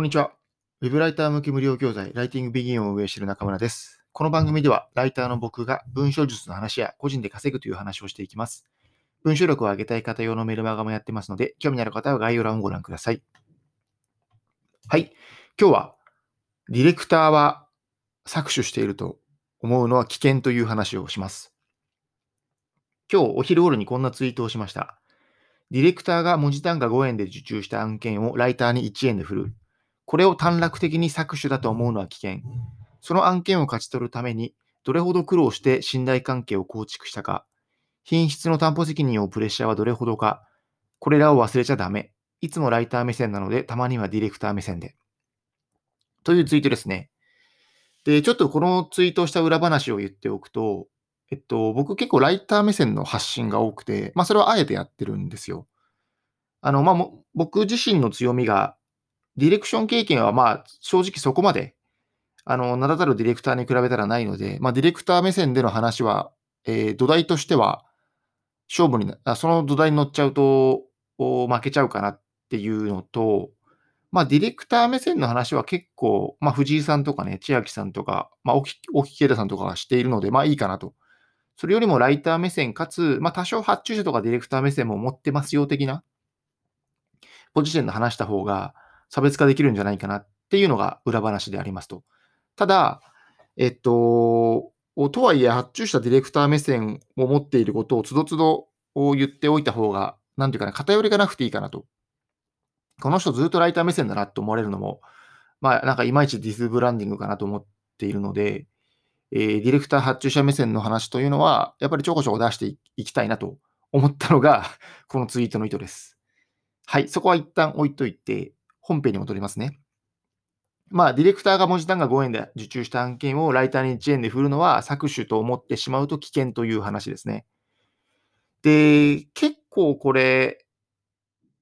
こんにちは。ウェブライター向け無料教材、ライティングビギンを運営している中村です。この番組では、ライターの僕が文章術の話や個人で稼ぐという話をしていきます。文章力を上げたい方用のメルマガもやってますので、興味のある方は概要欄をご覧ください。はい。今日は、ディレクターは搾取していると思うのは危険という話をします。今日お昼頃にこんなツイートをしました。ディレクターが文字単価5円で受注した案件をライターに1円で振る。これを短絡的に搾取だと思うのは危険。その案件を勝ち取るために、どれほど苦労して信頼関係を構築したか、品質の担保責任をプレッシャーはどれほどか、これらを忘れちゃダメ。いつもライター目線なので、たまにはディレクター目線で。というツイートですね。で、ちょっとこのツイートした裏話を言っておくと、えっと、僕結構ライター目線の発信が多くて、まあそれはあえてやってるんですよ。あの、まあ僕自身の強みがディレクション経験はまあ正直そこまで、あの、名だたるディレクターに比べたらないので、まあディレクター目線での話は、えー、土台としては勝負にな、その土台に乗っちゃうと負けちゃうかなっていうのと、まあディレクター目線の話は結構、まあ藤井さんとかね、千秋さんとか、まあ沖慶太さんとかがしているので、まあいいかなと。それよりもライター目線かつ、まあ多少発注者とかディレクター目線も持ってますよ的なポジションで話した方が、差別化できるんじゃないかなっていうのが裏話でありますと。ただ、えっと、とはいえ発注したディレクター目線を持っていることをつどつど言っておいた方が、なんていうかな、偏りがなくていいかなと。この人ずっとライター目線だなと思われるのも、まあなんかいまいちディスブランディングかなと思っているので、えー、ディレクター発注者目線の話というのは、やっぱりちょこちょこ出していきたいなと思ったのが、このツイートの意図です。はい、そこは一旦置いといて、本編に戻りますね。まあ、ディレクターが文字単価5円で受注した案件をライターに1円で振るのは搾取と思ってしまうと危険という話ですね。で、結構これ、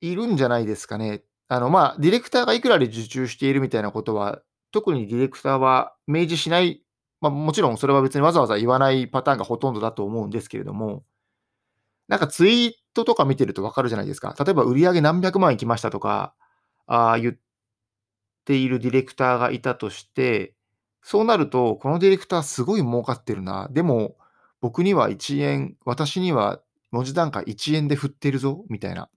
いるんじゃないですかね。あの、まあ、ディレクターがいくらで受注しているみたいなことは、特にディレクターは明示しない、まあ、もちろんそれは別にわざわざ言わないパターンがほとんどだと思うんですけれども、なんかツイートとか見てるとわかるじゃないですか。例えば売り上げ何百万いきましたとか、あ言っているディレクターがいたとして、そうなると、このディレクターすごい儲かってるな。でも、僕には1円、私には文字単価1円で振ってるぞ、みたいな。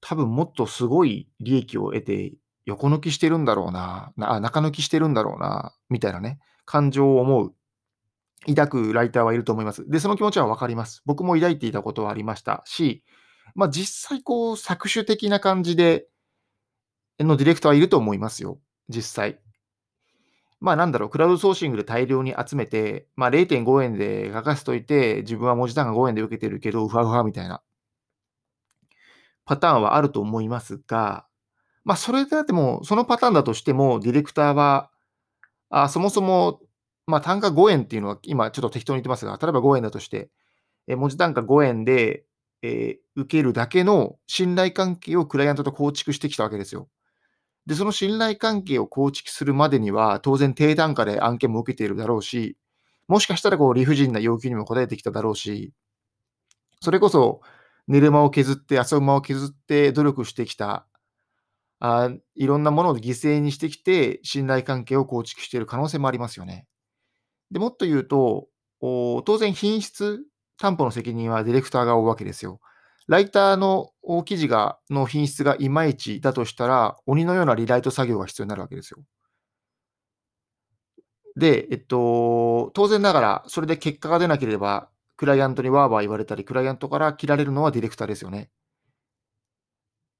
多分もっとすごい利益を得て、横抜きしてるんだろうな、な中抜きしてるんだろうな、みたいなね、感情を思う、抱くライターはいると思います。で、その気持ちはわかります。僕も抱いていたことはありましたし、まあ実際こう、搾取的な感じで、のディレクターはいると思いますよ、実際。まあなんだろう、クラウドソーシングで大量に集めて、まあ0.5円で書かせといて、自分は文字単価5円で受けてるけど、うわうわみたいなパターンはあると思いますが、まあそれだっても、そのパターンだとしても、ディレクターは、あそもそも、まあ単価5円っていうのは今ちょっと適当に言ってますが、例えば5円だとして、え文字単価5円で、えー、受けるだけの信頼関係をクライアントと構築してきたわけですよ。で、その信頼関係を構築するまでには、当然低単価で案件も受けているだろうし、もしかしたらこう理不尽な要求にも応えてきただろうし、それこそ寝る間を削って、遊ぶ間を削って努力してきた、あいろんなものを犠牲にしてきて、信頼関係を構築している可能性もありますよね。でもっと言うと、当然品質担保の責任はディレクターが負うわけですよ。ライターの記事がの品質がいまいちだとしたら、鬼のようなリライト作業が必要になるわけですよ。で、えっと、当然ながら、それで結果が出なければ、クライアントにワーワー言われたり、クライアントから切られるのはディレクターですよね。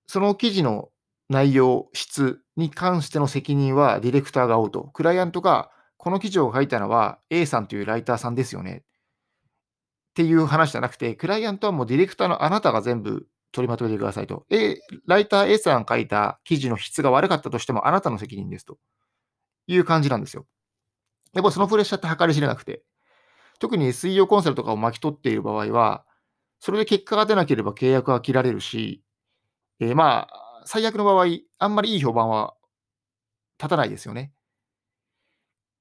その記事の内容、質に関しての責任はディレクターが負うと。クライアントが、この記事を書いたのは A さんというライターさんですよね。っていう話じゃなくて、クライアントはもうディレクターのあなたが全部取りまとめてくださいと。A、ライター A さん書いた記事の質が悪かったとしてもあなたの責任ですという感じなんですよ。やっぱそのプレッシャーって計り知れなくて、特に水曜コンサルとかを巻き取っている場合は、それで結果が出なければ契約は切られるし、えー、まあ、最悪の場合、あんまりいい評判は立たないですよね。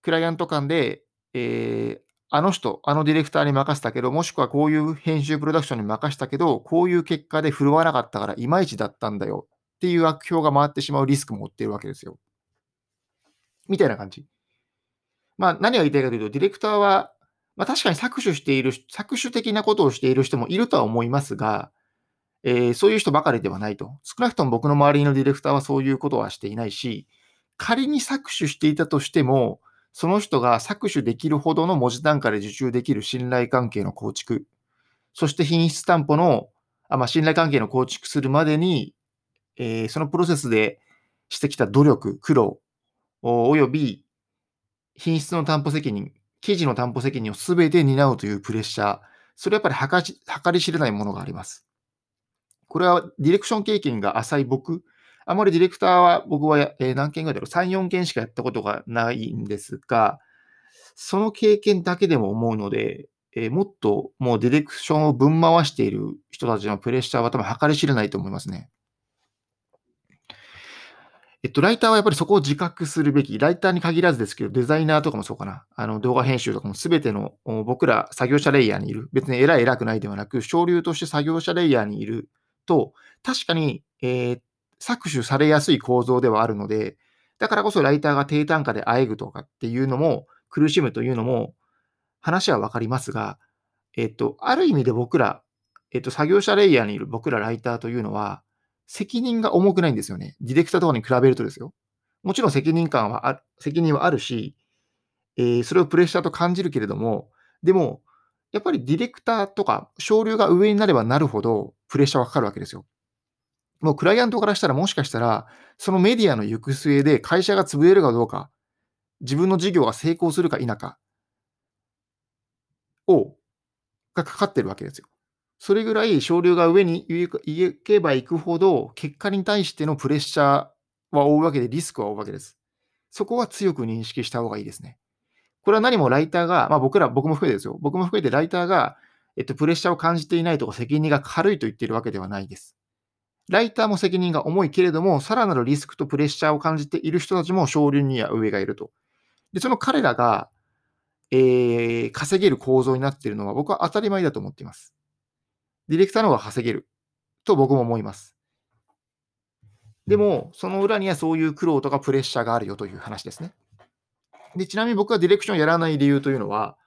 クライアント間で、えー、あの人、あのディレクターに任せたけど、もしくはこういう編集プロダクションに任せたけど、こういう結果で振るわなかったからいまいちだったんだよっていう悪評が回ってしまうリスクも負っているわけですよ。みたいな感じ。まあ、何が言いたいかというと、ディレクターは、まあ、確かに搾取している、搾取的なことをしている人もいるとは思いますが、えー、そういう人ばかりではないと。少なくとも僕の周りのディレクターはそういうことはしていないし、仮に搾取していたとしても、その人が搾取できるほどの文字単価で受注できる信頼関係の構築、そして品質担保の、あまあ、信頼関係の構築するまでに、えー、そのプロセスでしてきた努力、苦労、および品質の担保責任、記事の担保責任をすべて担うというプレッシャー、それはやっぱり計り知れないものがあります。これはディレクション経験が浅い僕、あまりディレクターは僕は、え何件ぐらいだろう、3、4件しかやったことがないんですが、その経験だけでも思うので、えもっともうディレクションをぶん回している人たちのプレッシャーは多分計り知れないと思いますね。えっと、ライターはやっぱりそこを自覚するべき。ライターに限らずですけど、デザイナーとかもそうかな。あの、動画編集とかも全ての僕ら作業者レイヤーにいる。別に偉い偉くないではなく、省流として作業者レイヤーにいると、確かに、えー、搾取されやすい構造ではあるので、だからこそライターが低単価であえぐとかっていうのも、苦しむというのも、話はわかりますが、えっと、ある意味で僕ら、えっと、作業者レイヤーにいる僕らライターというのは、責任が重くないんですよね。ディレクターとかに比べるとですよ。もちろん責任感はあ責任はあるし、えー、それをプレッシャーと感じるけれども、でも、やっぱりディレクターとか、省流が上になればなるほど、プレッシャーはかかるわけですよ。もうクライアントからしたら、もしかしたら、そのメディアの行く末で会社が潰れるかどうか、自分の事業が成功するか否かを、がかかってるわけですよ。それぐらい省流が上に行けば行くほど、結果に対してのプレッシャーは負うわけで、リスクは負うわけです。そこは強く認識した方がいいですね。これは何もライターが、まあ僕ら、僕も含めてですよ。僕も含めてライターが、えっと、プレッシャーを感じていないとか責任が軽いと言っているわけではないです。ライターも責任が重いけれども、さらなるリスクとプレッシャーを感じている人たちも少流には上がいると。で、その彼らが、えー、稼げる構造になっているのは僕は当たり前だと思っています。ディレクターの方が稼げると僕も思います。でも、その裏にはそういう苦労とかプレッシャーがあるよという話ですね。で、ちなみに僕はディレクションやらない理由というのは、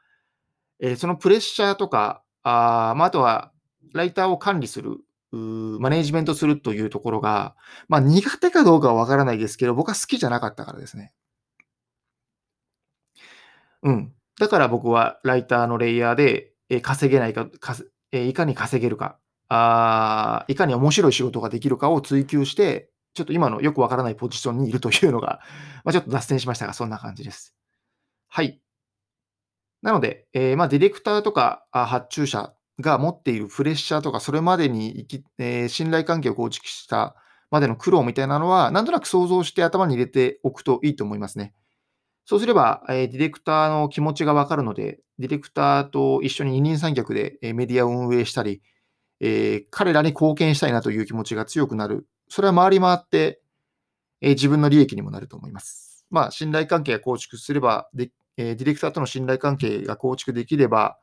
えー、そのプレッシャーとか、あ,、まあ、あとは、ライターを管理する、マネージメントするというところが、まあ、苦手かどうかはわからないですけど、僕は好きじゃなかったからですね。うん。だから僕はライターのレイヤーで、えー、稼げないかか、え、いかに稼げるかあ、いかに面白い仕事ができるかを追求して、ちょっと今のよくわからないポジションにいるというのが、まあ、ちょっと脱線しましたが、そんな感じです。はい。なので、えー、まあ、ディレクターとか発注者が持っているプレッシャーとか、それまでに生き、えー、信頼関係を構築したまでの苦労みたいなのは、なんとなく想像して頭に入れておくといいと思いますね。そうすれば、えー、ディレクターの気持ちがわかるので、ディレクターと一緒に二人三脚でメディアを運営したり、えー、彼らに貢献したいなという気持ちが強くなるそれは回り回って、えー、自分の利益にもなると思います。まあ、信頼関係が構築すればで、えー、ディレクターとの信頼関係が構築できれば、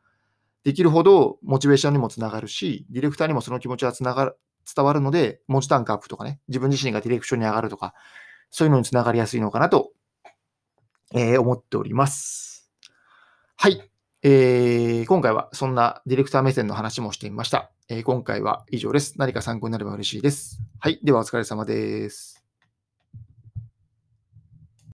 できるほどモチベーションにもつながるし、ディレクターにもその気持ちはつながる伝わるので、文字単価アップとかね、自分自身がディレクションに上がるとか、そういうのにつながりやすいのかなと、えー、思っております。はい。えー、今回はそんなディレクター目線の話もしてみました。えー、今回は以上です。何か参考になれば嬉しいです。はい。ではお疲れ様です。